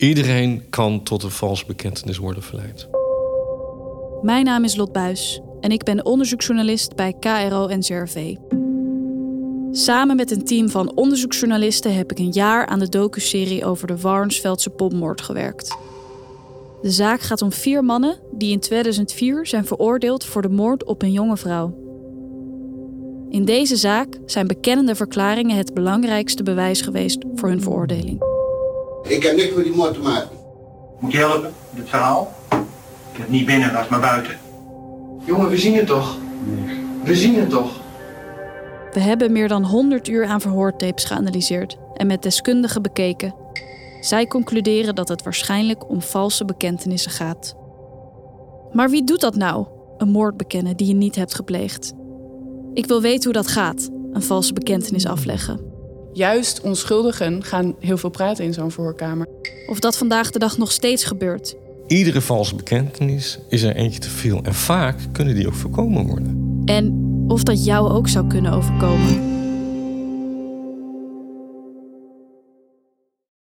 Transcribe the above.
Iedereen kan tot een valse bekentenis worden verleid. Mijn naam is Lot Buis en ik ben onderzoeksjournalist bij KRO NCRV. Samen met een team van onderzoeksjournalisten heb ik een jaar aan de docuserie over de Warnsveldse pommoord gewerkt. De zaak gaat om vier mannen die in 2004 zijn veroordeeld voor de moord op een jonge vrouw. In deze zaak zijn bekennende verklaringen het belangrijkste bewijs geweest voor hun veroordeling. Ik heb niks met die moord te maken. Moet je helpen, dit verhaal? Ik heb niet binnen, laat maar buiten. Jongen, we zien het toch? We zien het toch? We hebben meer dan 100 uur aan verhoortapes geanalyseerd en met deskundigen bekeken. Zij concluderen dat het waarschijnlijk om valse bekentenissen gaat. Maar wie doet dat nou? Een moord bekennen die je niet hebt gepleegd. Ik wil weten hoe dat gaat, een valse bekentenis afleggen. Juist onschuldigen gaan heel veel praten in zo'n voorkamer. Of dat vandaag de dag nog steeds gebeurt. Iedere valse bekentenis is er eentje te veel en vaak kunnen die ook voorkomen worden. En of dat jou ook zou kunnen overkomen.